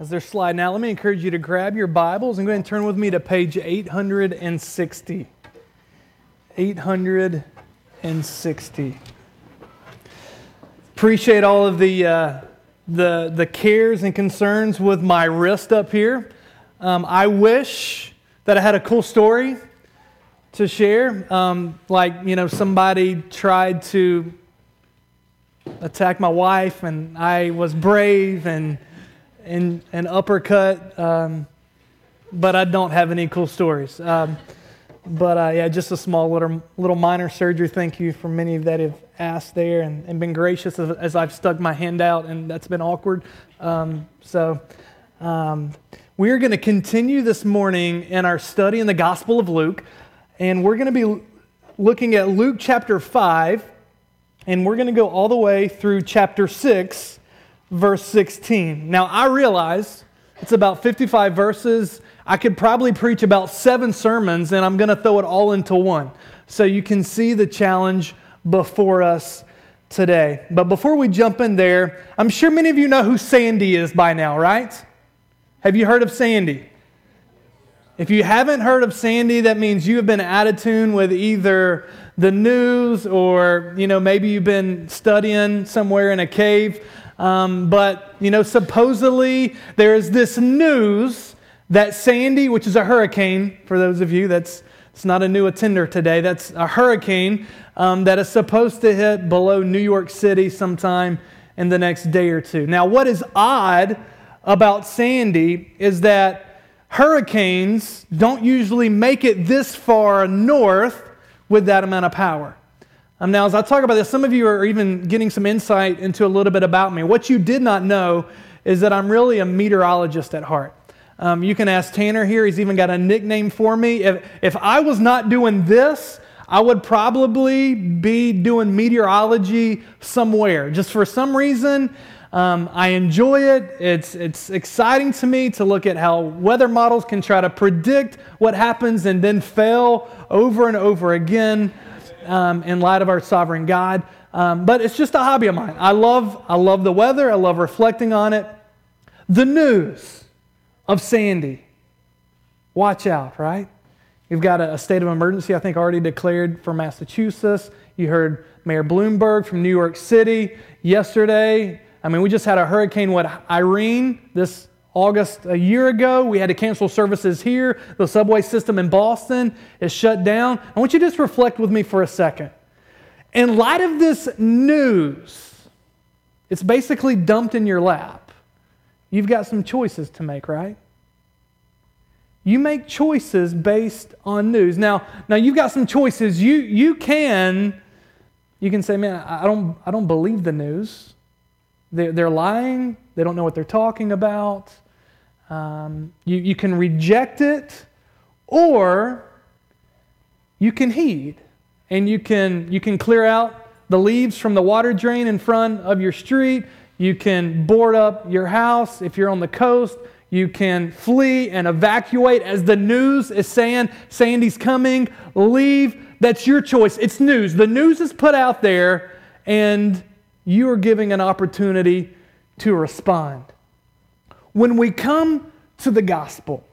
As they're sliding out, let me encourage you to grab your Bibles and go ahead and turn with me to page 860. 860. Appreciate all of the, uh, the, the cares and concerns with my wrist up here. Um, I wish that I had a cool story to share. Um, like, you know, somebody tried to attack my wife, and I was brave and and an uppercut, um, but I don't have any cool stories. Um, but uh, yeah, just a small little little minor surgery. Thank you for many of that have asked there and, and been gracious as, as, I've stuck my hand out, and that's been awkward. Um, so um, we are going to continue this morning in our study in the Gospel of Luke, and we're going to be looking at Luke chapter five, and we're going to go all the way through chapter six verse 16. Now, I realize it's about 55 verses. I could probably preach about seven sermons, and I'm going to throw it all into one. So you can see the challenge before us today. But before we jump in there, I'm sure many of you know who Sandy is by now, right? Have you heard of Sandy? If you haven't heard of Sandy, that means you have been out of tune with either the news or, you know, maybe you've been studying somewhere in a cave. Um, but, you know, supposedly there is this news that Sandy, which is a hurricane, for those of you, that's it's not a new attender today, that's a hurricane um, that is supposed to hit below New York City sometime in the next day or two. Now, what is odd about Sandy is that hurricanes don't usually make it this far north with that amount of power. Um, now, as I talk about this, some of you are even getting some insight into a little bit about me. What you did not know is that I'm really a meteorologist at heart. Um, you can ask Tanner here, he's even got a nickname for me. If, if I was not doing this, I would probably be doing meteorology somewhere. Just for some reason, um, I enjoy it. It's, it's exciting to me to look at how weather models can try to predict what happens and then fail over and over again um, in light of our sovereign God. Um, but it's just a hobby of mine. I love, I love the weather, I love reflecting on it. The news of Sandy. Watch out, right? You've got a, a state of emergency, I think, already declared for Massachusetts. You heard Mayor Bloomberg from New York City yesterday. I mean, we just had a hurricane, what, Irene, this August a year ago. We had to cancel services here. The subway system in Boston is shut down. I want you to just reflect with me for a second. In light of this news, it's basically dumped in your lap. You've got some choices to make, right? You make choices based on news. Now, now you've got some choices. You, you can you can say, man, I don't, I don't believe the news. They're, they're lying. They don't know what they're talking about. Um, you, you can reject it, or you can heed. And you can, you can clear out the leaves from the water drain in front of your street. You can board up your house if you're on the coast. You can flee and evacuate as the news is saying Sandy's coming. Leave. That's your choice. It's news. The news is put out there, and you are giving an opportunity to respond. When we come to the gospel,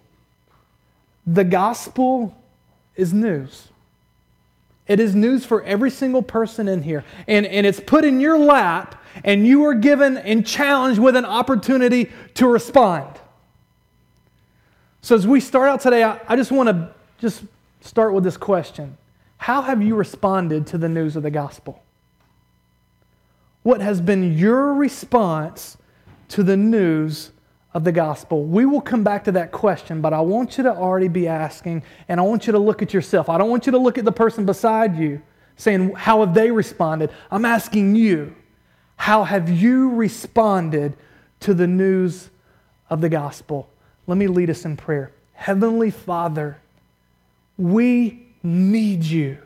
the gospel is news. It is news for every single person in here. And, and it's put in your lap, and you are given and challenged with an opportunity to respond. So as we start out today, I, I just want to just start with this question. How have you responded to the news of the gospel? What has been your response to the news of the gospel? We will come back to that question, but I want you to already be asking, and I want you to look at yourself. I don't want you to look at the person beside you saying, How have they responded? I'm asking you, How have you responded to the news of the gospel? Let me lead us in prayer. Heavenly Father, we need you.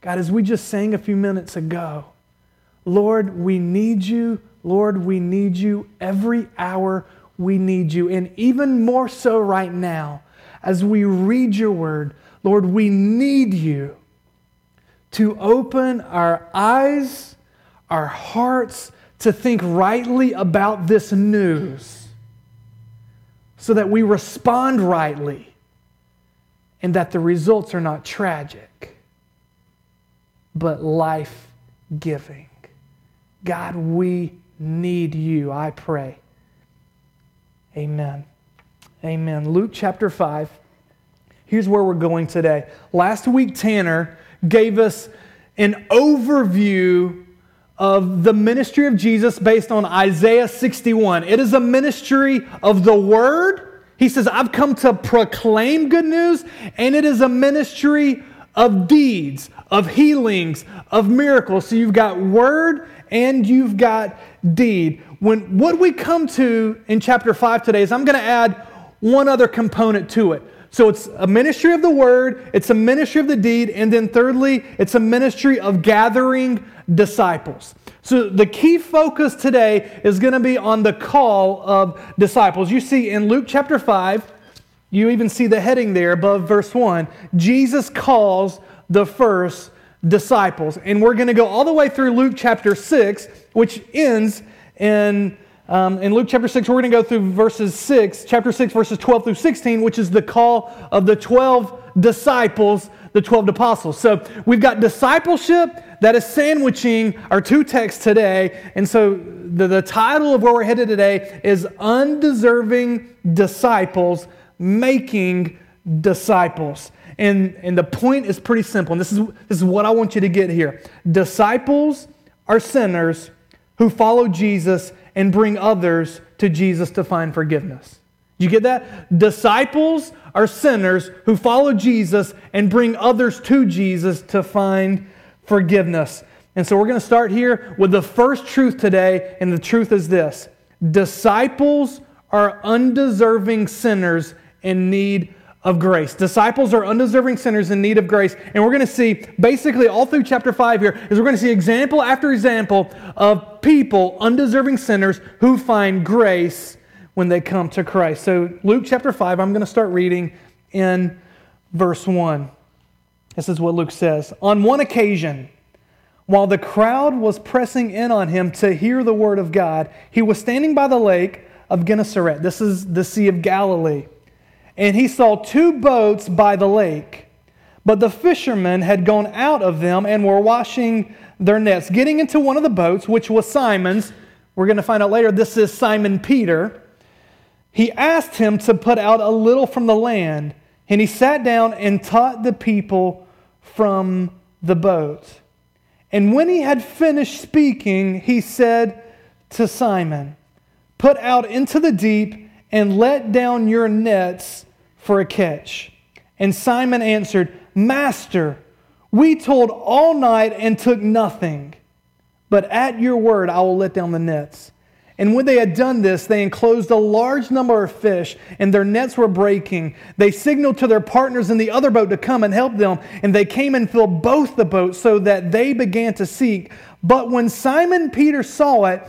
God, as we just sang a few minutes ago, Lord, we need you Lord, we need you every hour. We need you. And even more so right now, as we read your word, Lord, we need you to open our eyes, our hearts, to think rightly about this news. so that we respond rightly and that the results are not tragic, but life giving. God, we need you, I pray. Amen. Amen. Luke chapter 5. Here's where we're going today. Last week, Tanner gave us an overview of the ministry of Jesus based on Isaiah 61. It is a ministry of the Word. He says, I've come to proclaim good news, and it is a ministry of deeds, of healings, of miracles. So you've got Word and you've got deed. When what we come to in chapter 5 today is I'm going to add one other component to it. So it's a ministry of the word, it's a ministry of the deed, and then thirdly, it's a ministry of gathering disciples. So the key focus today is going to be on the call of disciples. You see in Luke chapter 5, you even see the heading there above verse 1. Jesus calls the first disciples. And we're going to go all the way through Luke chapter 6, which ends in um, in Luke chapter 6, we're going to go through verses 6, chapter 6, verses 12 through 16, which is the call of the 12 disciples, the 12 apostles. So we've got discipleship that is sandwiching our two texts today. And so the, the title of where we're headed today is Undeserving Disciples Making Disciples. And, and the point is pretty simple. And this is, this is what I want you to get here. Disciples are sinners who follow Jesus and bring others to Jesus to find forgiveness. You get that? Disciples are sinners who follow Jesus and bring others to Jesus to find forgiveness. And so we're going to start here with the first truth today, and the truth is this Disciples are undeserving sinners in need of grace. Disciples are undeserving sinners in need of grace. And we're going to see basically all through chapter 5 here is we're going to see example after example of people, undeserving sinners, who find grace when they come to Christ. So, Luke chapter 5, I'm going to start reading in verse 1. This is what Luke says. On one occasion, while the crowd was pressing in on him to hear the word of God, he was standing by the lake of Gennesaret. This is the Sea of Galilee and he saw two boats by the lake. But the fishermen had gone out of them and were washing their nets. Getting into one of the boats, which was Simon's, we're going to find out later this is Simon Peter. He asked him to put out a little from the land, and he sat down and taught the people from the boat. And when he had finished speaking, he said to Simon, Put out into the deep and let down your nets for a catch. And Simon answered, Master, we told all night and took nothing, but at your word I will let down the nets. And when they had done this, they enclosed a large number of fish, and their nets were breaking. They signaled to their partners in the other boat to come and help them, and they came and filled both the boats so that they began to seek. But when Simon Peter saw it,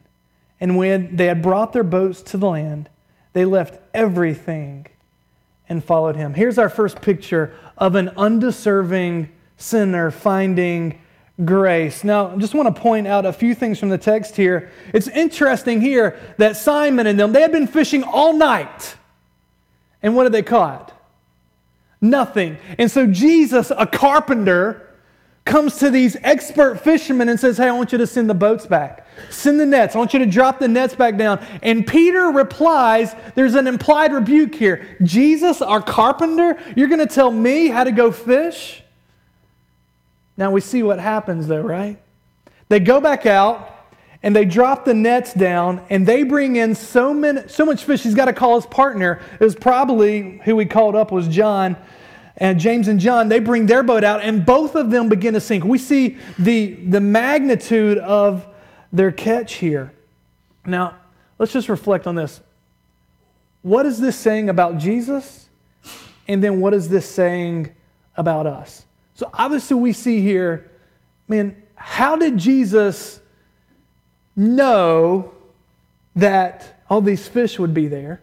And when they had brought their boats to the land, they left everything and followed him. Here's our first picture of an undeserving sinner finding grace. Now, I just want to point out a few things from the text here. It's interesting here that Simon and them, they had been fishing all night. And what had they caught? Nothing. And so Jesus, a carpenter, comes to these expert fishermen and says, Hey, I want you to send the boats back. Send the nets. I want you to drop the nets back down. And Peter replies, There's an implied rebuke here. Jesus, our carpenter, you're going to tell me how to go fish? Now we see what happens though, right? They go back out and they drop the nets down and they bring in so, many, so much fish he's got to call his partner. It was probably who he called up was John and James and John, they bring their boat out, and both of them begin to sink. We see the, the magnitude of their catch here. Now, let's just reflect on this. What is this saying about Jesus? And then what is this saying about us? So obviously, we see here, man, how did Jesus know that all these fish would be there?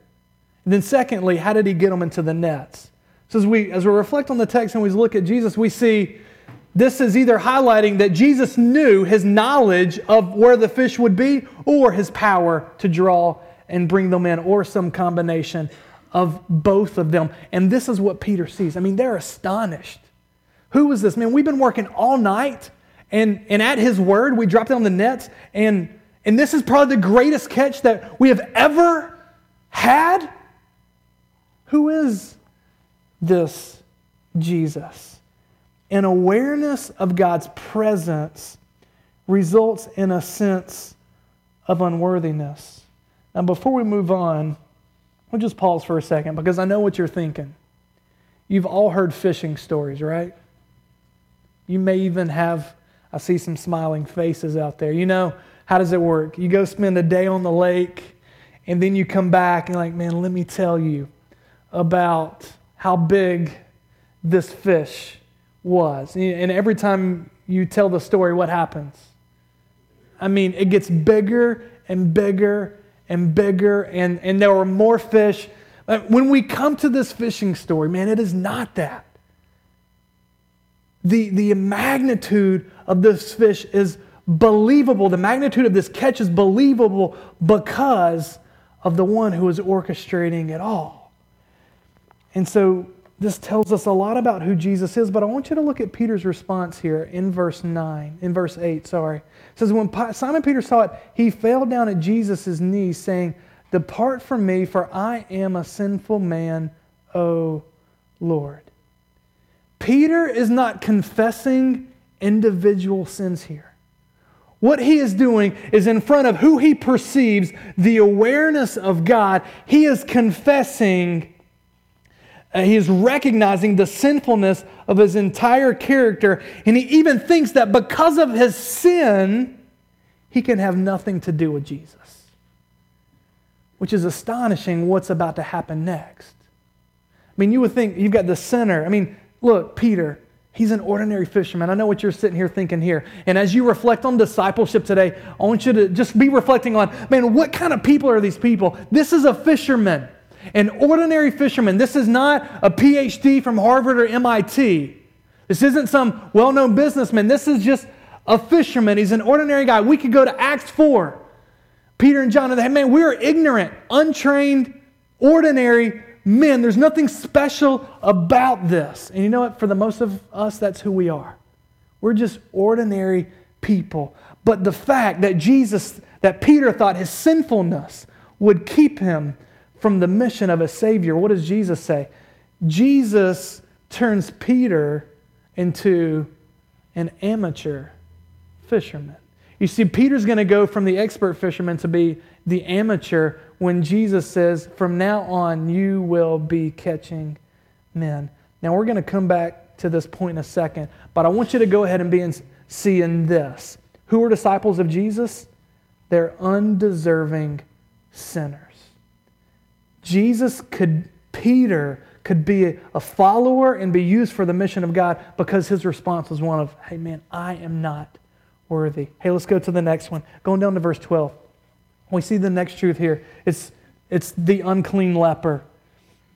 And then, secondly, how did he get them into the nets? So, as we, as we reflect on the text and we look at Jesus, we see this is either highlighting that Jesus knew his knowledge of where the fish would be or his power to draw and bring them in, or some combination of both of them. And this is what Peter sees. I mean, they're astonished. Who was this man? We've been working all night, and, and at his word, we dropped down the nets, and, and this is probably the greatest catch that we have ever had. Who is this Jesus? An awareness of God's presence results in a sense of unworthiness. Now, before we move on, we'll just pause for a second because I know what you're thinking. You've all heard fishing stories, right? You may even have, I see some smiling faces out there. You know, how does it work? You go spend a day on the lake, and then you come back and like, man, let me tell you about how big this fish was. And every time you tell the story, what happens? I mean, it gets bigger and bigger and bigger, and, and there were more fish. When we come to this fishing story, man, it is not that. The, the magnitude of this fish is believable. The magnitude of this catch is believable because of the one who is orchestrating it all. And so this tells us a lot about who Jesus is, but I want you to look at Peter's response here in verse 9, in verse 8, sorry. It says, When Simon Peter saw it, he fell down at Jesus' knees, saying, Depart from me, for I am a sinful man, O Lord. Peter is not confessing individual sins here. What he is doing is in front of who he perceives the awareness of God, he is confessing uh, he is recognizing the sinfulness of his entire character, and he even thinks that because of his sin, he can have nothing to do with Jesus. Which is astonishing what's about to happen next. I mean, you would think you've got the sinner. I mean, look, Peter, he's an ordinary fisherman. I know what you're sitting here thinking here. And as you reflect on discipleship today, I want you to just be reflecting on, man, what kind of people are these people? This is a fisherman. An ordinary fisherman. This is not a PhD from Harvard or MIT. This isn't some well known businessman. This is just a fisherman. He's an ordinary guy. We could go to Acts 4. Peter and John, and they, man, we are ignorant, untrained, ordinary men. There's nothing special about this. And you know what? For the most of us, that's who we are. We're just ordinary people. But the fact that Jesus, that Peter thought his sinfulness would keep him from the mission of a Savior, what does Jesus say? Jesus turns Peter into an amateur fisherman. You see, Peter's going to go from the expert fisherman to be the amateur when Jesus says, From now on, you will be catching men. Now, we're going to come back to this point in a second, but I want you to go ahead and be in, seeing this. Who are disciples of Jesus? They're undeserving sinners. Jesus could, Peter could be a follower and be used for the mission of God because his response was one of, hey man, I am not worthy. Hey, let's go to the next one. Going down to verse 12. We see the next truth here. It's, it's the unclean leper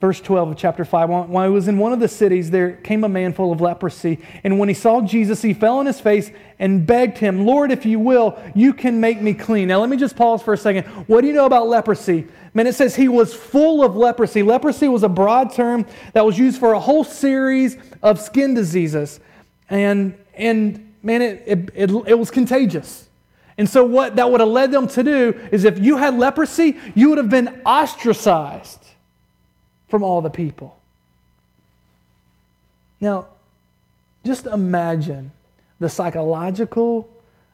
verse 12 of chapter 5. While he was in one of the cities, there came a man full of leprosy. And when he saw Jesus, he fell on his face and begged him, Lord, if you will, you can make me clean. Now, let me just pause for a second. What do you know about leprosy? Man, it says he was full of leprosy. Leprosy was a broad term that was used for a whole series of skin diseases. And, and man, it, it, it, it was contagious. And so, what that would have led them to do is if you had leprosy, you would have been ostracized from all the people. Now, just imagine the psychological,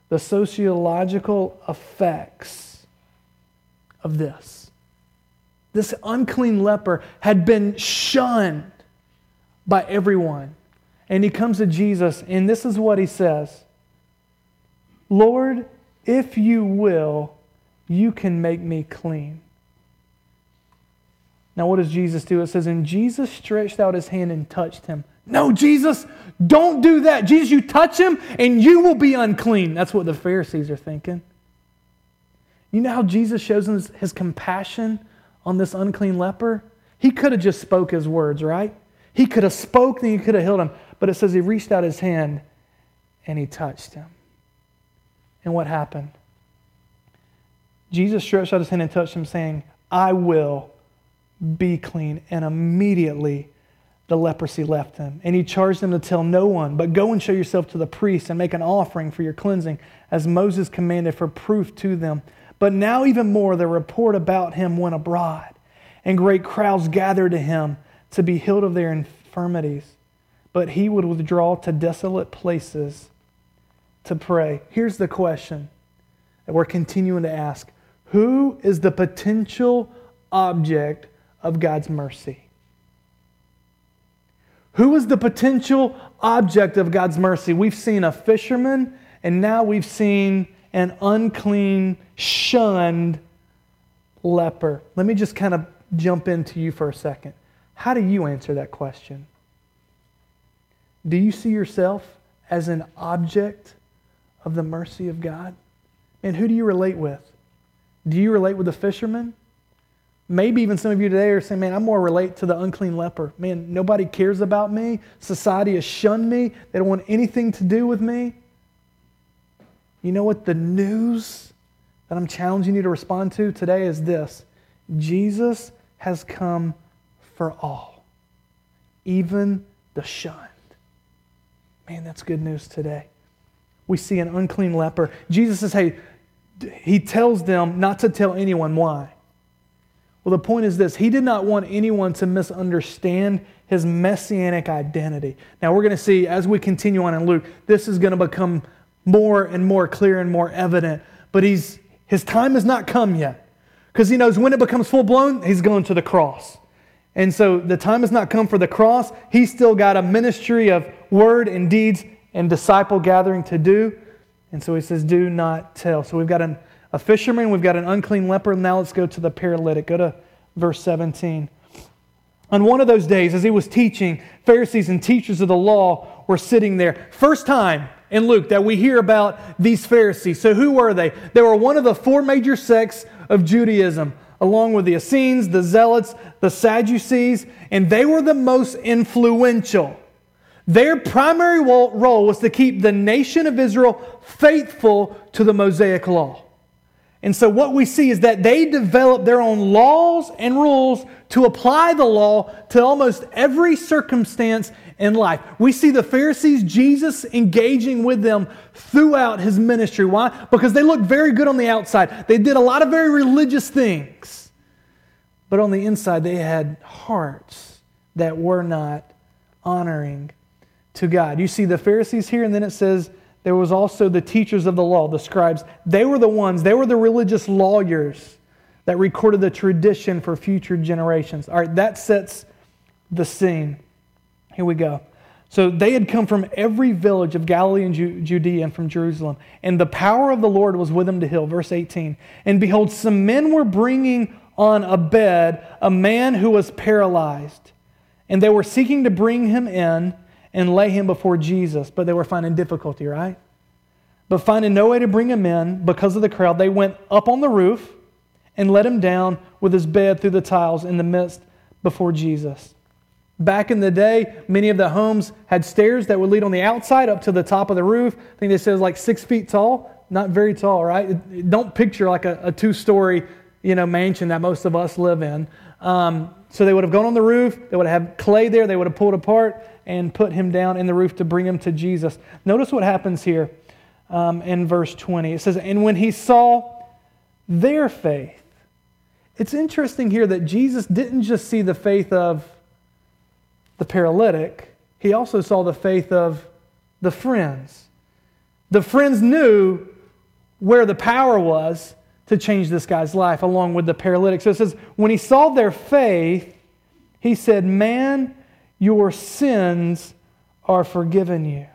the sociological effects of this. This unclean leper had been shunned by everyone. And he comes to Jesus, and this is what he says Lord, if you will, you can make me clean. Now, what does Jesus do? It says, And Jesus stretched out his hand and touched him. No, Jesus, don't do that. Jesus, you touch him and you will be unclean. That's what the Pharisees are thinking. You know how Jesus shows his, his compassion on this unclean leper? He could have just spoke his words, right? He could have spoke, and he could have healed him. But it says he reached out his hand and he touched him. And what happened? Jesus stretched out his hand and touched him, saying, I will be clean. And immediately the leprosy left him. And he charged them to tell no one, but go and show yourself to the priest and make an offering for your cleansing, as Moses commanded for proof to them. But now, even more, the report about him went abroad, and great crowds gathered to him to be healed of their infirmities. But he would withdraw to desolate places to pray. Here's the question that we're continuing to ask Who is the potential object of God's mercy? Who is the potential object of God's mercy? We've seen a fisherman, and now we've seen an unclean, shunned leper. Let me just kind of jump into you for a second. How do you answer that question? Do you see yourself as an object of the mercy of God? And who do you relate with? Do you relate with the fisherman? Maybe even some of you today are saying, man, I'm more relate to the unclean leper. Man, nobody cares about me. Society has shunned me. They don't want anything to do with me. You know what the news that I'm challenging you to respond to today is this Jesus has come for all, even the shunned. Man, that's good news today. We see an unclean leper. Jesus says, hey, he tells them not to tell anyone why. Well, the point is this He did not want anyone to misunderstand his messianic identity. Now, we're going to see as we continue on in Luke, this is going to become more and more clear and more evident. But he's, his time has not come yet because he knows when it becomes full blown, he's going to the cross. And so the time has not come for the cross. He's still got a ministry of word and deeds and disciple gathering to do. And so he says, Do not tell. So we've got an, a fisherman, we've got an unclean leper. Now let's go to the paralytic. Go to verse 17. On one of those days, as he was teaching, Pharisees and teachers of the law were sitting there. First time in Luke that we hear about these Pharisees. So, who were they? They were one of the four major sects of Judaism, along with the Essenes, the Zealots, the Sadducees, and they were the most influential. Their primary role was to keep the nation of Israel faithful to the Mosaic law. And so, what we see is that they developed their own laws and rules to apply the law to almost every circumstance in life. We see the Pharisees, Jesus engaging with them throughout his ministry. Why? Because they looked very good on the outside. They did a lot of very religious things. But on the inside, they had hearts that were not honoring to God. You see the Pharisees here, and then it says there was also the teachers of the law, the scribes. They were the ones, they were the religious lawyers that recorded the tradition for future generations. All right, that sets the scene. Here we go. So they had come from every village of Galilee and Judea and from Jerusalem. And the power of the Lord was with them to heal. Verse 18. And behold, some men were bringing on a bed a man who was paralyzed. And they were seeking to bring him in and lay him before Jesus, but they were finding difficulty, right? But finding no way to bring him in because of the crowd, they went up on the roof and let him down with his bed through the tiles in the midst before Jesus. Back in the day, many of the homes had stairs that would lead on the outside up to the top of the roof. I think they said it was like six feet tall. Not very tall, right? Don't picture like a, a two story you know, mansion that most of us live in. Um, so they would have gone on the roof, they would have had clay there, they would have pulled apart and put him down in the roof to bring him to Jesus. Notice what happens here um, in verse 20. It says, And when he saw their faith, it's interesting here that Jesus didn't just see the faith of the paralytic, he also saw the faith of the friends. The friends knew where the power was to change this guy's life, along with the paralytic. So it says, when he saw their faith, he said, Man, your sins are forgiven you.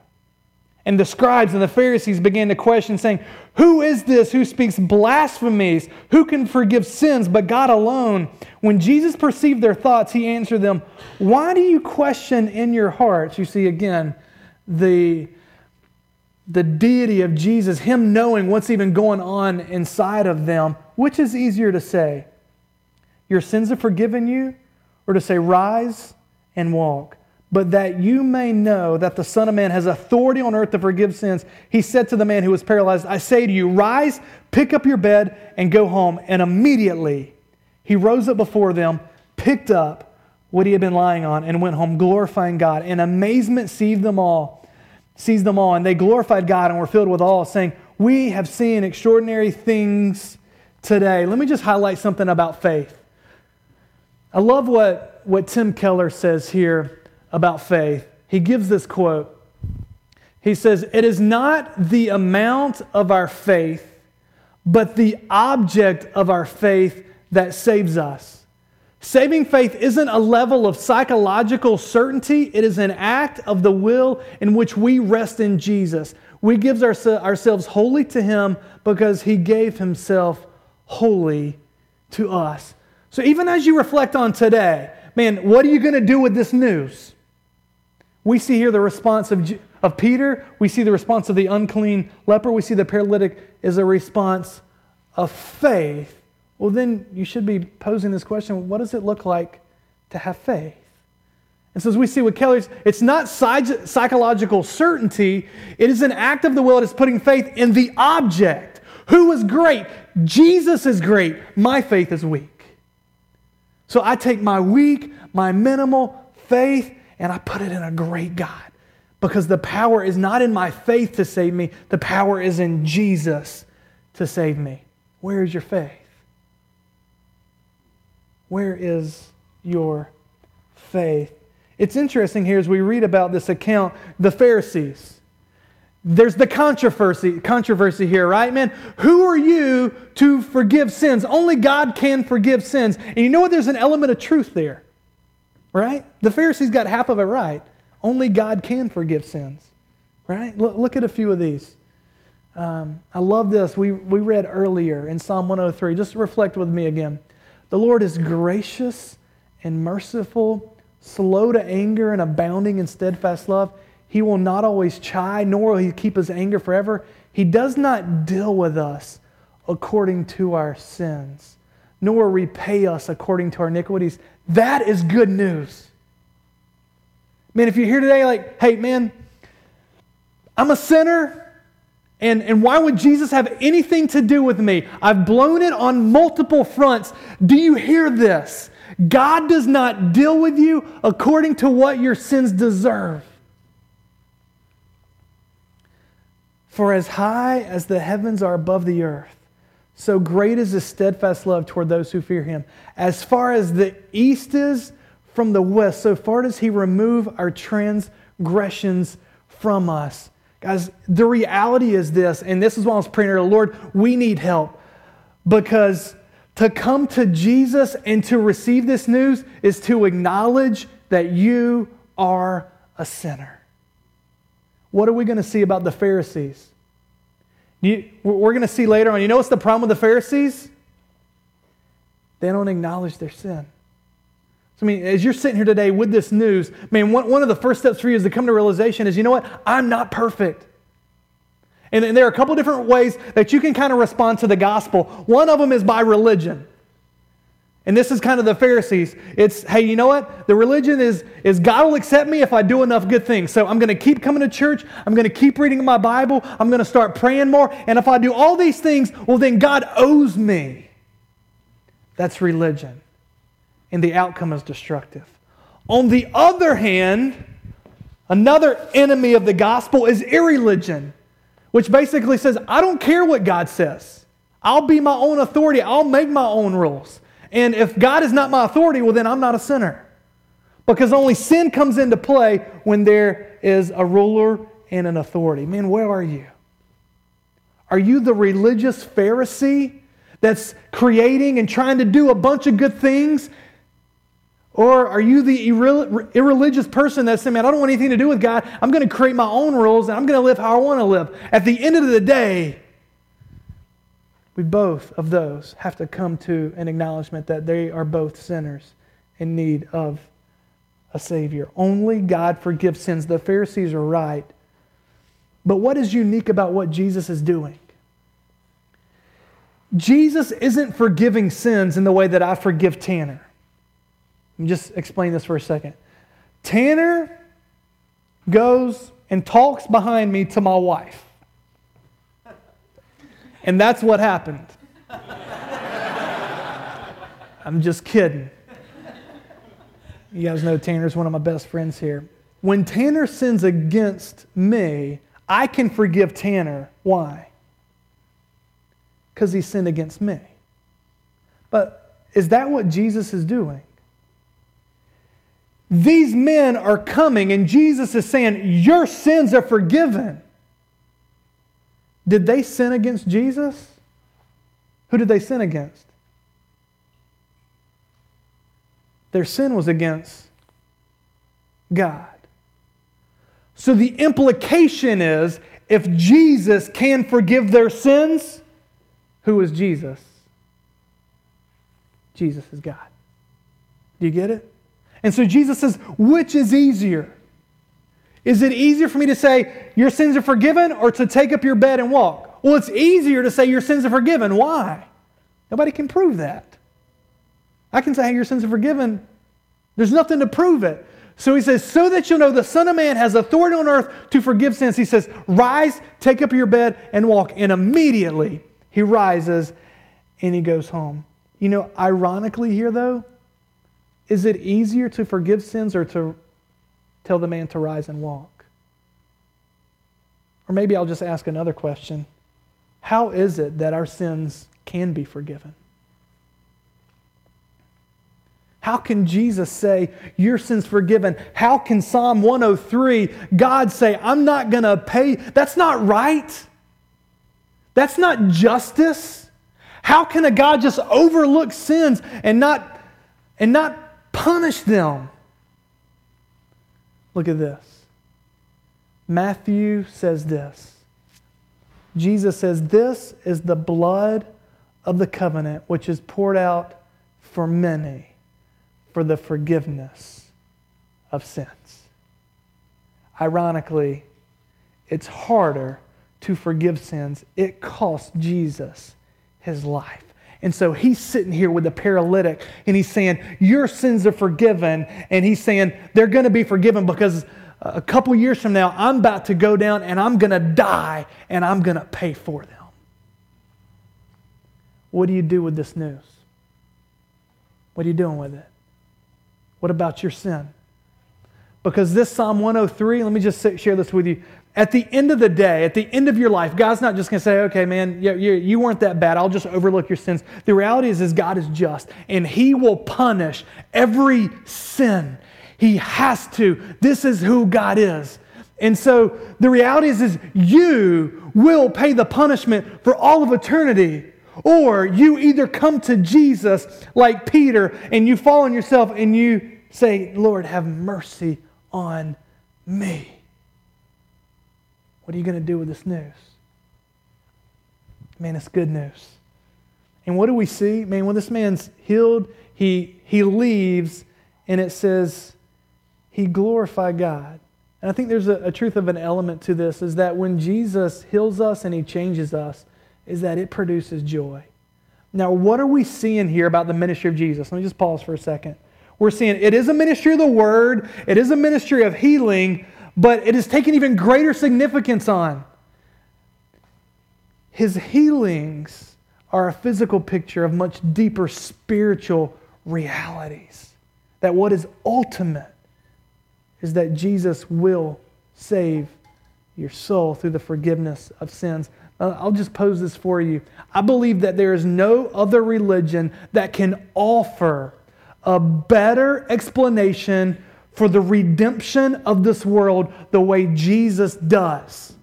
And the scribes and the Pharisees began to question, saying, Who is this who speaks blasphemies? Who can forgive sins but God alone? When Jesus perceived their thoughts, he answered them, Why do you question in your hearts? You see, again, the, the deity of Jesus, him knowing what's even going on inside of them. Which is easier to say? Your sins are forgiven you, or to say, Rise and walk? but that you may know that the Son of Man has authority on earth to forgive sins, he said to the man who was paralyzed, I say to you, rise, pick up your bed, and go home. And immediately he rose up before them, picked up what he had been lying on, and went home, glorifying God. And amazement seized them all, seized them all, and they glorified God and were filled with awe, saying, We have seen extraordinary things today. Let me just highlight something about faith. I love what, what Tim Keller says here about faith. He gives this quote. He says, It is not the amount of our faith, but the object of our faith that saves us. Saving faith isn't a level of psychological certainty, it is an act of the will in which we rest in Jesus. We give ourselves wholly to Him because He gave Himself wholly to us. So even as you reflect on today, man, what are you going to do with this news? We see here the response of, of Peter. We see the response of the unclean leper. We see the paralytic is a response of faith. Well, then you should be posing this question what does it look like to have faith? And so, as we see with Keller's, it's not psychological certainty, it is an act of the will. It is putting faith in the object. Who is great? Jesus is great. My faith is weak. So I take my weak, my minimal faith, and I put it in a great God. Because the power is not in my faith to save me, the power is in Jesus to save me. Where is your faith? Where is your faith? It's interesting here as we read about this account, the Pharisees. There's the controversy, controversy here, right, man? Who are you to forgive sins? Only God can forgive sins. And you know what? There's an element of truth there right? The Pharisees got half of it right. Only God can forgive sins, right? Look, look at a few of these. Um, I love this. We, we read earlier in Psalm 103. Just reflect with me again. The Lord is gracious and merciful, slow to anger, and abounding in steadfast love. He will not always chide, nor will he keep his anger forever. He does not deal with us according to our sins, nor repay us according to our iniquities. That is good news. Man, if you're here today, like, hey, man, I'm a sinner, and, and why would Jesus have anything to do with me? I've blown it on multiple fronts. Do you hear this? God does not deal with you according to what your sins deserve. For as high as the heavens are above the earth, so great is his steadfast love toward those who fear him. As far as the east is from the west, so far does he remove our transgressions from us. Guys, the reality is this, and this is why I was praying, earlier Lord, we need help. Because to come to Jesus and to receive this news is to acknowledge that you are a sinner. What are we going to see about the Pharisees? You, we're going to see later on. You know what's the problem with the Pharisees? They don't acknowledge their sin. So, I mean, as you're sitting here today with this news, man, one, one of the first steps for you is to come to realization is, you know what? I'm not perfect. And, and there are a couple different ways that you can kind of respond to the gospel. One of them is by religion. And this is kind of the Pharisees. It's, hey, you know what? The religion is, is God will accept me if I do enough good things. So I'm going to keep coming to church. I'm going to keep reading my Bible. I'm going to start praying more. And if I do all these things, well, then God owes me. That's religion. And the outcome is destructive. On the other hand, another enemy of the gospel is irreligion, which basically says, I don't care what God says. I'll be my own authority. I'll make my own rules. And if God is not my authority, well, then I'm not a sinner. Because only sin comes into play when there is a ruler and an authority. Man, where are you? Are you the religious Pharisee that's creating and trying to do a bunch of good things? Or are you the irreligious person that's saying, man, I don't want anything to do with God. I'm going to create my own rules and I'm going to live how I want to live. At the end of the day, we both of those have to come to an acknowledgement that they are both sinners in need of a Savior. Only God forgives sins. The Pharisees are right. But what is unique about what Jesus is doing? Jesus isn't forgiving sins in the way that I forgive Tanner. Let me just explain this for a second. Tanner goes and talks behind me to my wife. And that's what happened. I'm just kidding. You guys know Tanner's one of my best friends here. When Tanner sins against me, I can forgive Tanner. Why? Because he sinned against me. But is that what Jesus is doing? These men are coming, and Jesus is saying, Your sins are forgiven. Did they sin against Jesus? Who did they sin against? Their sin was against God. So the implication is if Jesus can forgive their sins, who is Jesus? Jesus is God. Do you get it? And so Jesus says, which is easier? Is it easier for me to say, your sins are forgiven, or to take up your bed and walk? Well, it's easier to say, your sins are forgiven. Why? Nobody can prove that. I can say, hey, your sins are forgiven. There's nothing to prove it. So he says, so that you'll know the Son of Man has authority on earth to forgive sins. He says, rise, take up your bed, and walk. And immediately he rises and he goes home. You know, ironically, here though, is it easier to forgive sins or to tell the man to rise and walk? Or maybe I'll just ask another question How is it that our sins can be forgiven? How can Jesus say, Your sin's forgiven? How can Psalm 103, God say, I'm not going to pay? That's not right. That's not justice. How can a God just overlook sins and not, and not punish them? Look at this. Matthew says this. Jesus says, This is the blood of the covenant which is poured out for many for the forgiveness of sins. Ironically, it's harder to forgive sins. It cost Jesus his life. And so he's sitting here with the paralytic and he's saying, Your sins are forgiven. And he's saying, They're going to be forgiven because a couple years from now, I'm about to go down and I'm going to die and I'm going to pay for them. What do you do with this news? What are you doing with it? What about your sin? Because this Psalm 103, let me just share this with you. At the end of the day, at the end of your life, God's not just going to say, okay, man, you, you, you weren't that bad. I'll just overlook your sins. The reality is, is God is just, and He will punish every sin. He has to. This is who God is. And so the reality is, is you will pay the punishment for all of eternity. Or you either come to Jesus like Peter and you fall on yourself and you Say, Lord, have mercy on me. What are you going to do with this news? Man, it's good news. And what do we see? Man, when this man's healed, he, he leaves, and it says he glorified God. And I think there's a, a, truth of an element to this is that when Jesus heals us and he changes us, is that it produces joy. Now, what are we seeing here about the ministry of Jesus? Let me just pause for a second. We're seeing it is a ministry of the word, it is a ministry of healing, but it is taken even greater significance on. His healings are a physical picture of much deeper spiritual realities. That what is ultimate is that Jesus will save your soul through the forgiveness of sins. I'll just pose this for you. I believe that there is no other religion that can offer a better explanation for the redemption of this world the way Jesus does.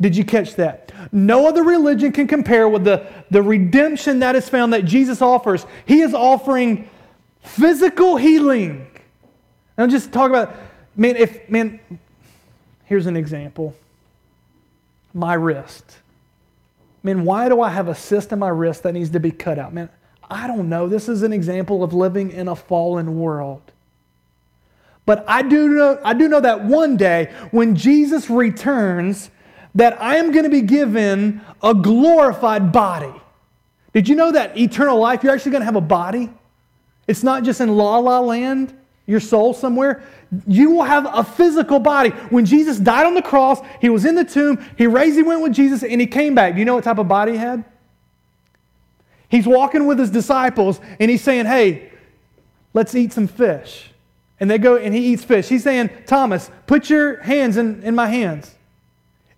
Did you catch that? No other religion can compare with the, the redemption that is found that Jesus offers. He is offering physical healing. And I'm just talk about, man, if, man, here's an example my wrist. Man, why do I have a cyst in my wrist that needs to be cut out? Man, I don't know. This is an example of living in a fallen world. But I do know, I do know that one day when Jesus returns, that I am going to be given a glorified body. Did you know that eternal life, you're actually going to have a body? It's not just in la la land, your soul somewhere. You will have a physical body. When Jesus died on the cross, he was in the tomb, he raised, he went with Jesus, and he came back. Do you know what type of body he had? He's walking with his disciples, and he's saying, Hey, let's eat some fish. And they go and he eats fish. He's saying, Thomas, put your hands in, in my hands.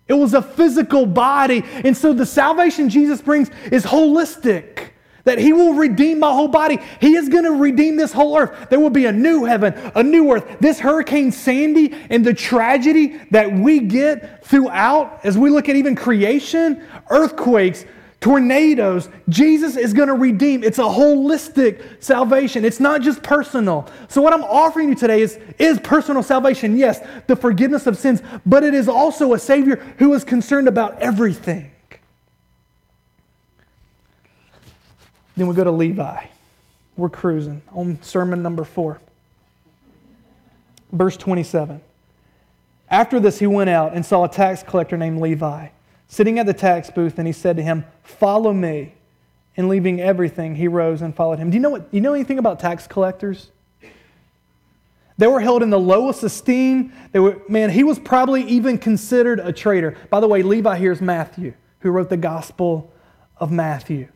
It was a physical body. And so the salvation Jesus brings is holistic. That he will redeem my whole body. He is going to redeem this whole earth. There will be a new heaven, a new earth. This Hurricane Sandy and the tragedy that we get throughout as we look at even creation, earthquakes, tornadoes, Jesus is going to redeem. It's a holistic salvation. It's not just personal. So what I'm offering you today is, is personal salvation. Yes, the forgiveness of sins, but it is also a Savior who is concerned about everything. Then we go to Levi. We're cruising on sermon number four. Verse 27. After this, he went out and saw a tax collector named Levi sitting at the tax booth, and he said to him, Follow me. And leaving everything, he rose and followed him. Do you know, what, you know anything about tax collectors? They were held in the lowest esteem. They were, man, he was probably even considered a traitor. By the way, Levi here is Matthew, who wrote the Gospel of Matthew.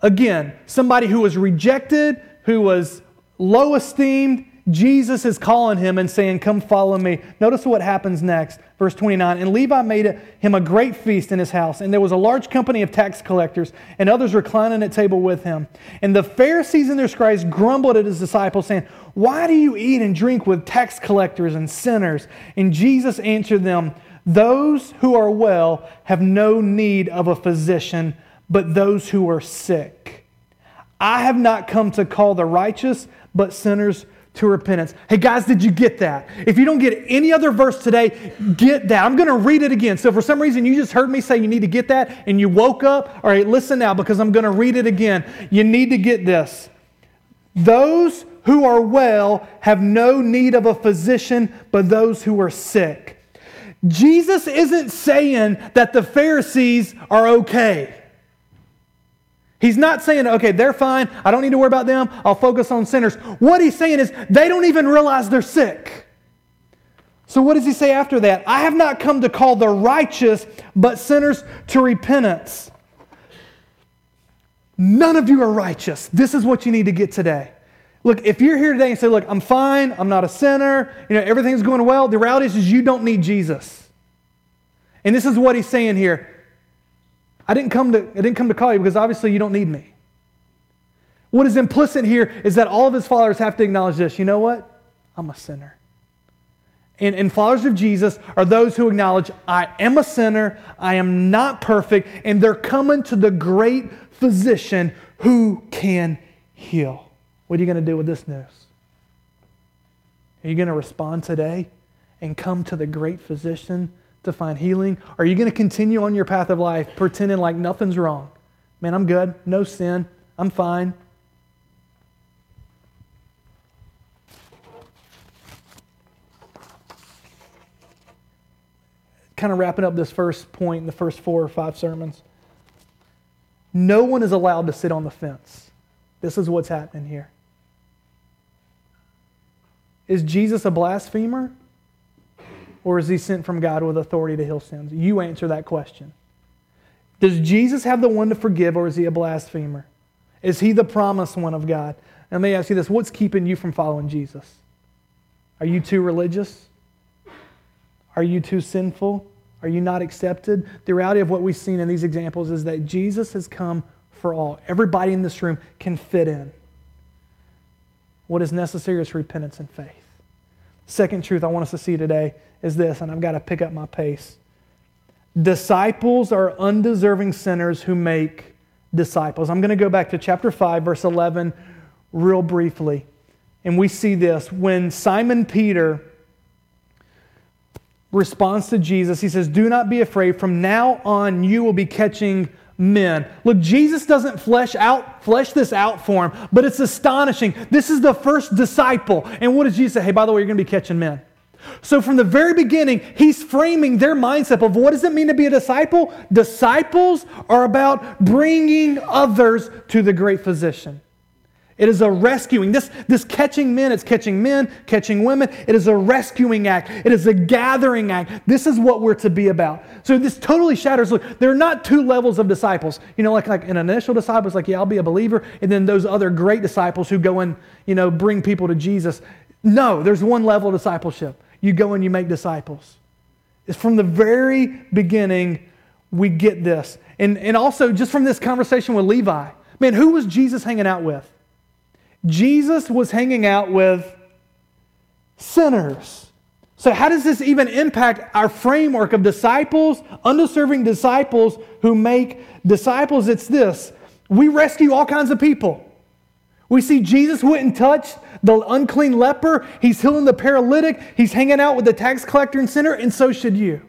Again, somebody who was rejected, who was low esteemed. Jesus is calling him and saying, Come follow me. Notice what happens next. Verse 29 And Levi made him a great feast in his house, and there was a large company of tax collectors, and others reclining at table with him. And the Pharisees and their scribes grumbled at his disciples, saying, Why do you eat and drink with tax collectors and sinners? And Jesus answered them, Those who are well have no need of a physician but those who are sick. I have not come to call the righteous, but sinners to repentance. Hey guys, did you get that? If you don't get any other verse today, get that. I'm going to read it again. So for some reason you just heard me say you need to get that and you woke up, all right, listen now because I'm going to read it again. You need to get this. Those who are well have no need of a physician, but those who are sick. Jesus isn't saying that the Pharisees are okay. He's not saying, okay, they're fine. I don't need to worry about them. I'll focus on sinners. What he's saying is they don't even realize they're sick. So, what does he say after that? I have not come to call the righteous, but sinners to repentance. None of you are righteous. This is what you need to get today. Look, if you're here today and say, look, I'm fine, I'm not a sinner, you know, everything's going well, the reality is, you don't need Jesus. And this is what he's saying here. I didn't come to, I didn't come to call you because obviously you don't need me. What is implicit here is that all of his followers have to acknowledge this. You know what? I'm a sinner. And, and followers of Jesus are those who acknowledge, I am a sinner, I am not perfect, and they're coming to the great physician who can heal. What are you going to do with this news? Are you going to respond today and come to the great physician to find healing? Are you going to continue on your path of life pretending like nothing's wrong? Man, I'm good. No sin. I'm fine. Kind of wrapping up this first point in the first four or five sermons. No one is allowed to sit on the fence. This is what's happening here. Is Jesus a blasphemer? Or is he sent from God with authority to heal sins? You answer that question. Does Jesus have the one to forgive, or is he a blasphemer? Is he the promised one of God? And let me ask you this what's keeping you from following Jesus? Are you too religious? Are you too sinful? Are you not accepted? The reality of what we've seen in these examples is that Jesus has come for all. Everybody in this room can fit in. What is necessary is repentance and faith. Second truth I want us to see today is this, and I've got to pick up my pace. Disciples are undeserving sinners who make disciples. I'm going to go back to chapter 5, verse 11, real briefly. And we see this when Simon Peter responds to Jesus. He says, Do not be afraid. From now on, you will be catching men. Look, Jesus doesn't flesh out flesh this out for him, but it's astonishing. This is the first disciple. And what does Jesus say? Hey, by the way, you're going to be catching men. So from the very beginning, he's framing their mindset of what does it mean to be a disciple? Disciples are about bringing others to the great physician. It is a rescuing. This, this catching men, it's catching men, catching women. It is a rescuing act. It is a gathering act. This is what we're to be about. So this totally shatters. Look, there are not two levels of disciples. You know, like, like an initial disciple is like, yeah, I'll be a believer. And then those other great disciples who go and, you know, bring people to Jesus. No, there's one level of discipleship. You go and you make disciples. It's from the very beginning we get this. And, and also just from this conversation with Levi. Man, who was Jesus hanging out with? Jesus was hanging out with sinners. So, how does this even impact our framework of disciples, undeserving disciples who make disciples? It's this we rescue all kinds of people. We see Jesus went and touched the unclean leper, he's healing the paralytic, he's hanging out with the tax collector and sinner, and so should you.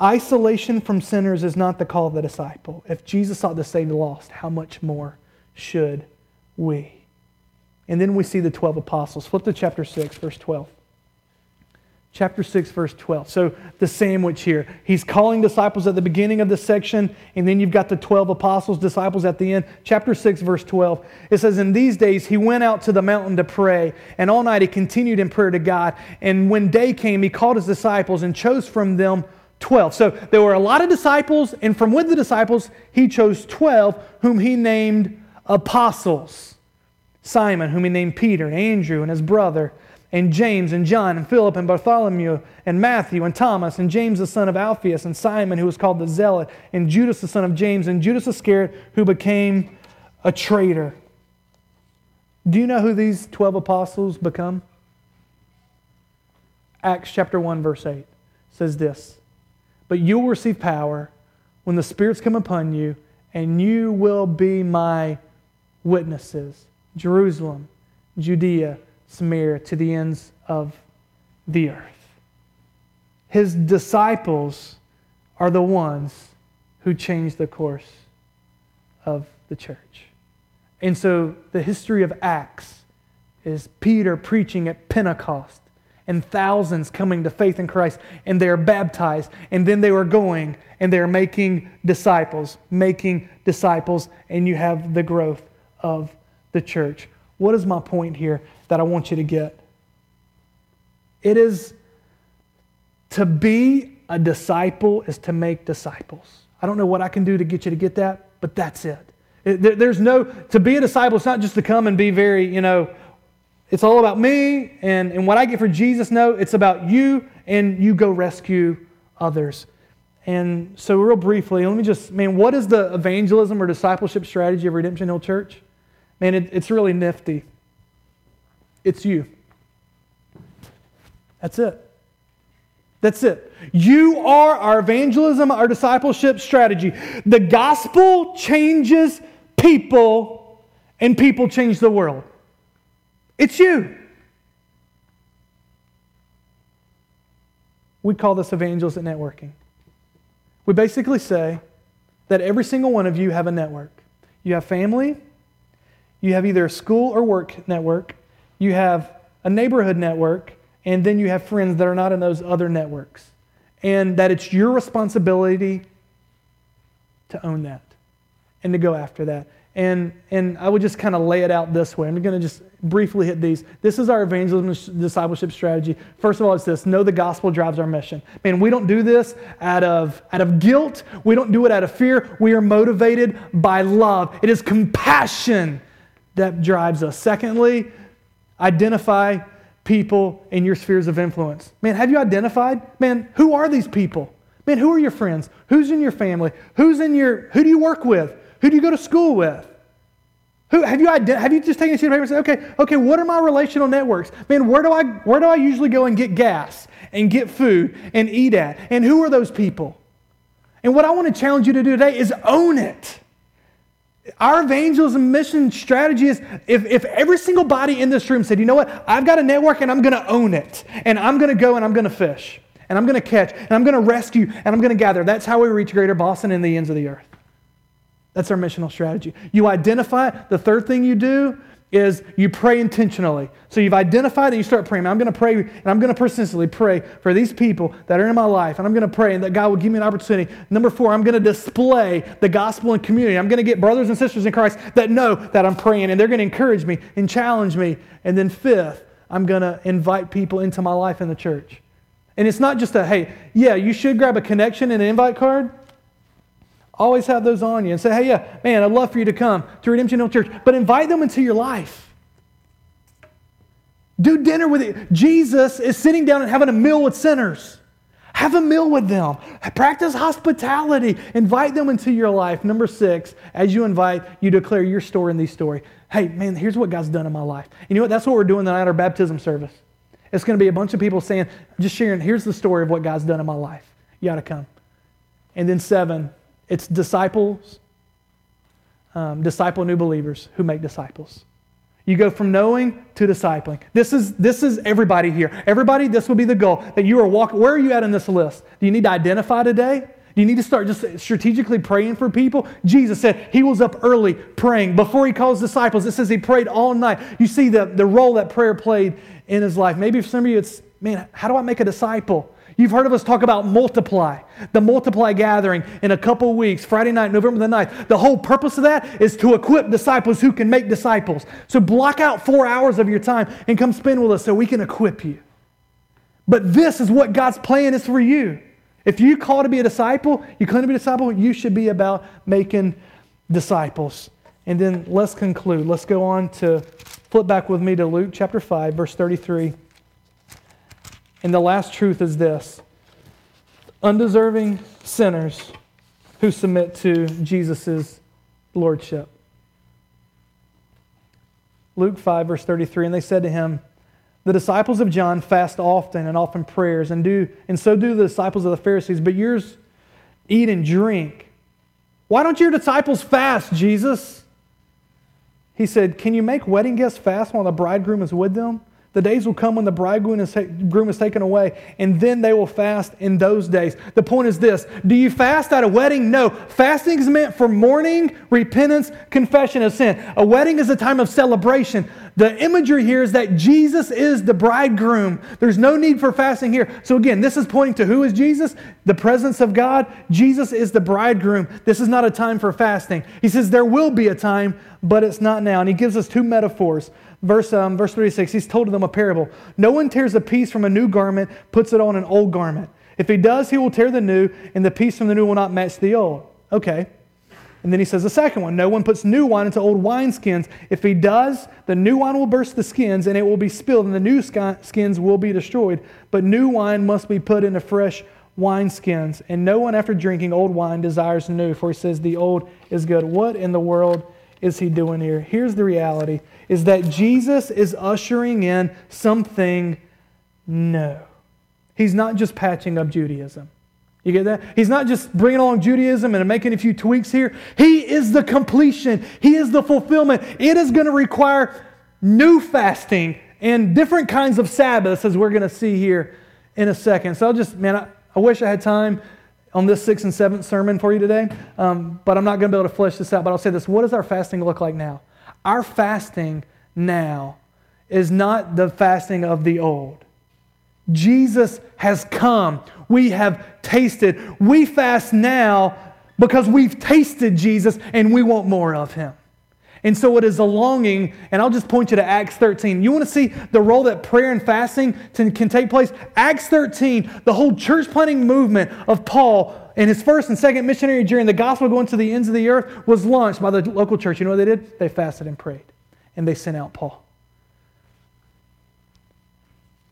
Isolation from sinners is not the call of the disciple. If Jesus sought to save the lost, how much more should we? And then we see the 12 apostles. Flip to chapter 6, verse 12. Chapter 6, verse 12. So the sandwich here. He's calling disciples at the beginning of the section, and then you've got the 12 apostles, disciples at the end. Chapter 6, verse 12. It says, In these days he went out to the mountain to pray, and all night he continued in prayer to God. And when day came, he called his disciples and chose from them 12. So there were a lot of disciples, and from with the disciples, he chose 12, whom he named apostles. Simon, whom he named Peter, and Andrew, and his brother, and James, and John, and Philip, and Bartholomew, and Matthew, and Thomas, and James the son of Alphaeus, and Simon, who was called the Zealot, and Judas the son of James, and Judas Iscariot, who became a traitor. Do you know who these 12 apostles become? Acts chapter 1, verse 8 says this but you will receive power when the Spirit's come upon you, and you will be my witnesses. Jerusalem, Judea, Samaria, to the ends of the earth. His disciples are the ones who change the course of the church. And so the history of Acts is Peter preaching at Pentecost and thousands coming to faith in Christ, and they are baptized, and then they are going and they are making disciples, making disciples, and you have the growth of the church. What is my point here that I want you to get? It is to be a disciple is to make disciples. I don't know what I can do to get you to get that, but that's it. There's no, to be a disciple, it's not just to come and be very, you know, it's all about me and, and what I get for Jesus. No, it's about you and you go rescue others. And so, real briefly, let me just, man, what is the evangelism or discipleship strategy of Redemption Hill Church? Man, it, it's really nifty. It's you. That's it. That's it. You are our evangelism, our discipleship strategy. The gospel changes people, and people change the world. It's you. We call this evangelistic networking. We basically say that every single one of you have a network. You have family, you have either a school or work network, you have a neighborhood network, and then you have friends that are not in those other networks. And that it's your responsibility to own that and to go after that. And, and I would just kind of lay it out this way. I'm going to just briefly hit these. This is our evangelism discipleship strategy. First of all, it's this know the gospel drives our mission. Man, we don't do this out of, out of guilt, we don't do it out of fear. We are motivated by love. It is compassion that drives us. Secondly, identify people in your spheres of influence. Man, have you identified? Man, who are these people? Man, who are your friends? Who's in your family? Who's in your who do you work with? Who do you go to school with? Who, have, you, have you just taken a sheet of paper and said, okay, okay, what are my relational networks? Man, where do, I, where do I usually go and get gas and get food and eat at? And who are those people? And what I want to challenge you to do today is own it. our evangelism mission strategy is if, if every single body in this room said, you know what, I've got a network and I'm going to own it, and I'm going to go and I'm going to fish, and I'm going to catch, and I'm going to rescue, and I'm going to gather. That's how we reach greater Boston and the ends of the earth. That's our missional strategy. You identify, it. the third thing you do is you pray intentionally. So you've identified and you start praying. I'm going to pray and I'm going to persistently pray for these people that are in my life. And I'm going to pray and that God will give me an opportunity. Number four, I'm going to display the gospel in community. I'm going to get brothers and sisters in Christ that know that I'm praying and they're going to encourage me and challenge me. And then fifth, I'm going to invite people into my life in the church. And it's not just a, hey, yeah, you should grab a connection and an invite card. Always have those on you and say, hey, yeah, man, I'd love for you to come to Redemption Hill Church, but invite them into your life. Do dinner with it. Jesus is sitting down and having a meal with sinners. Have a meal with them. Practice hospitality. Invite them into your life. Number six, as you invite, you declare your story in these story. Hey, man, here's what God's done in my life. You know what? That's what we're doing tonight at our baptism service. It's going to be a bunch of people saying, just sharing, here's the story of what God's done in my life. You got to come. And then seven, it's disciples, um, disciple new believers who make disciples. You go from knowing to discipling. This is, this is everybody here. Everybody, this will be the goal that you are walking. Where are you at in this list? Do you need to identify today? Do you need to start just strategically praying for people? Jesus said he was up early praying. Before he calls disciples, it says he prayed all night. You see the, the role that prayer played in his life. Maybe for some of you, it's, man, how do I make a disciple? You've heard of us talk about multiply, the multiply gathering in a couple weeks, Friday night, November the 9th. The whole purpose of that is to equip disciples who can make disciples. So block out four hours of your time and come spend with us so we can equip you. But this is what God's plan is for you. If you call to be a disciple, you claim to be a disciple, you should be about making disciples. And then let's conclude. Let's go on to flip back with me to Luke chapter 5, verse 33. And the last truth is this undeserving sinners who submit to Jesus' lordship. Luke 5, verse 33, and they said to him, The disciples of John fast often and often prayers, and do and so do the disciples of the Pharisees, but yours eat and drink. Why don't your disciples fast, Jesus? He said, Can you make wedding guests fast while the bridegroom is with them? The days will come when the bridegroom is, groom is taken away, and then they will fast in those days. The point is this Do you fast at a wedding? No. Fasting is meant for mourning, repentance, confession of sin. A wedding is a time of celebration. The imagery here is that Jesus is the bridegroom. There's no need for fasting here. So, again, this is pointing to who is Jesus? The presence of God. Jesus is the bridegroom. This is not a time for fasting. He says there will be a time, but it's not now. And he gives us two metaphors. Verse, um, verse 36, he's told them a parable. No one tears a piece from a new garment, puts it on an old garment. If he does, he will tear the new, and the piece from the new will not match the old. Okay. And then he says the second one no one puts new wine into old wineskins. If he does, the new wine will burst the skins, and it will be spilled, and the new skins will be destroyed. But new wine must be put into fresh wineskins. And no one, after drinking old wine, desires new, for he says the old is good. What in the world is he doing here? Here's the reality is that Jesus is ushering in something new. He's not just patching up Judaism. You get that? He's not just bringing along Judaism and making a few tweaks here. He is the completion, He is the fulfillment. It is going to require new fasting and different kinds of Sabbaths, as we're going to see here in a second. So I'll just, man, I, I wish I had time on this sixth and seventh sermon for you today, um, but I'm not going to be able to flesh this out. But I'll say this what does our fasting look like now? Our fasting now is not the fasting of the old. Jesus has come. We have tasted. We fast now because we've tasted Jesus and we want more of him. And so it is a longing, and I'll just point you to Acts 13. You want to see the role that prayer and fasting can take place? Acts 13, the whole church planting movement of Paul in his first and second missionary journey, the gospel going to the ends of the earth was launched by the local church. You know what they did? They fasted and prayed, and they sent out Paul.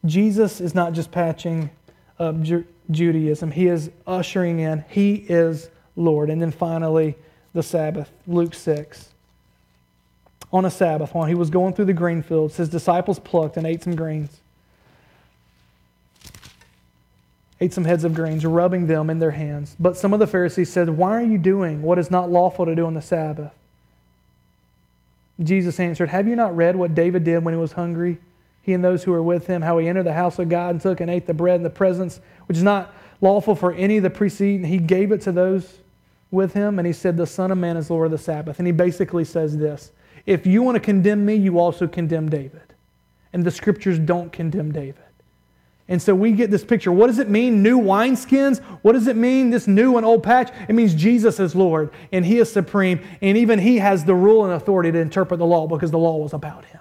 Jesus is not just patching up Judaism, he is ushering in, he is Lord. And then finally, the Sabbath, Luke 6. On a Sabbath, while he was going through the grain fields, his disciples plucked and ate some grains ate some heads of grains, rubbing them in their hands. But some of the Pharisees said, Why are you doing what is not lawful to do on the Sabbath? Jesus answered, Have you not read what David did when he was hungry? He and those who were with him, how he entered the house of God and took and ate the bread in the presence, which is not lawful for any of the preceding. He gave it to those with him, and he said, The Son of Man is Lord of the Sabbath. And he basically says this If you want to condemn me, you also condemn David. And the scriptures don't condemn David. And so we get this picture. What does it mean, new wineskins? What does it mean, this new and old patch? It means Jesus is Lord and He is supreme, and even He has the rule and authority to interpret the law because the law was about Him.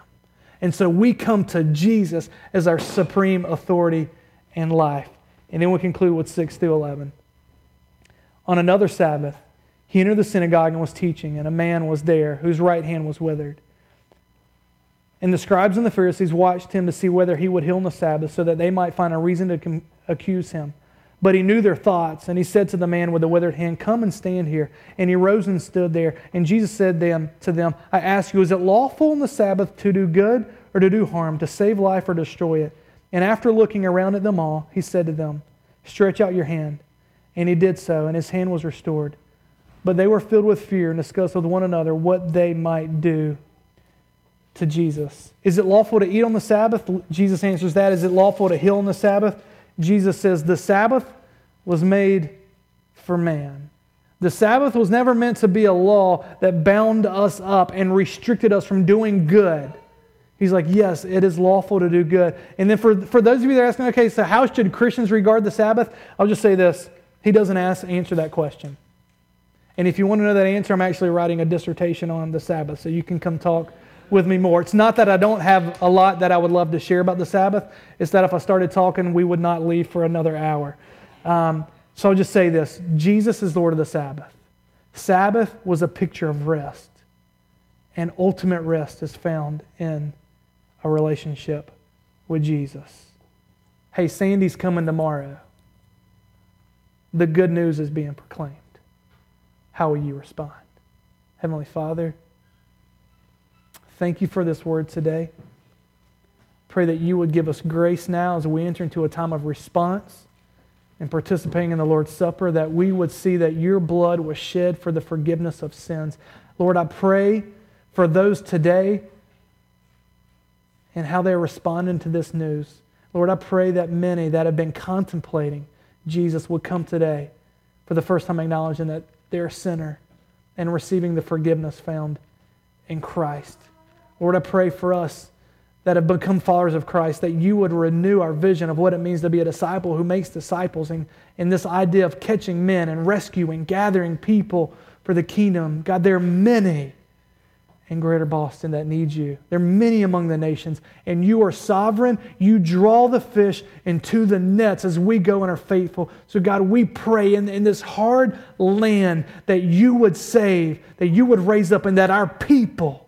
And so we come to Jesus as our supreme authority and life. And then we conclude with 6 through 11. On another Sabbath, he entered the synagogue and was teaching, and a man was there whose right hand was withered. And the scribes and the Pharisees watched him to see whether he would heal on the Sabbath so that they might find a reason to com- accuse him. But he knew their thoughts, and he said to the man with the withered hand, Come and stand here. And he rose and stood there. And Jesus said them, to them, I ask you, is it lawful on the Sabbath to do good or to do harm, to save life or destroy it? And after looking around at them all, he said to them, Stretch out your hand. And he did so, and his hand was restored. But they were filled with fear and discussed with one another what they might do to Jesus. Is it lawful to eat on the Sabbath? Jesus answers that. Is it lawful to heal on the Sabbath? Jesus says the Sabbath was made for man. The Sabbath was never meant to be a law that bound us up and restricted us from doing good. He's like, yes, it is lawful to do good. And then for, for those of you that are asking, okay, so how should Christians regard the Sabbath? I'll just say this. He doesn't ask, answer that question. And if you want to know that answer, I'm actually writing a dissertation on the Sabbath, so you can come talk with me more. It's not that I don't have a lot that I would love to share about the Sabbath. It's that if I started talking, we would not leave for another hour. Um, so I'll just say this Jesus is Lord of the Sabbath. Sabbath was a picture of rest, and ultimate rest is found in a relationship with Jesus. Hey, Sandy's coming tomorrow. The good news is being proclaimed. How will you respond? Heavenly Father, Thank you for this word today. Pray that you would give us grace now as we enter into a time of response and participating in the Lord's Supper, that we would see that your blood was shed for the forgiveness of sins. Lord, I pray for those today and how they're responding to this news. Lord, I pray that many that have been contemplating Jesus would come today for the first time acknowledging that they're a sinner and receiving the forgiveness found in Christ. Lord, I pray for us that have become followers of Christ, that you would renew our vision of what it means to be a disciple who makes disciples and, and this idea of catching men and rescuing, gathering people for the kingdom. God, there are many in Greater Boston that need you. There are many among the nations, and you are sovereign. You draw the fish into the nets as we go and are faithful. So, God, we pray in, in this hard land that you would save, that you would raise up, and that our people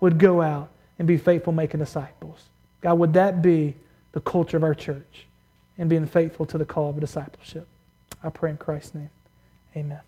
would go out and be faithful making disciples. God, would that be the culture of our church and being faithful to the call of discipleship? I pray in Christ's name. Amen.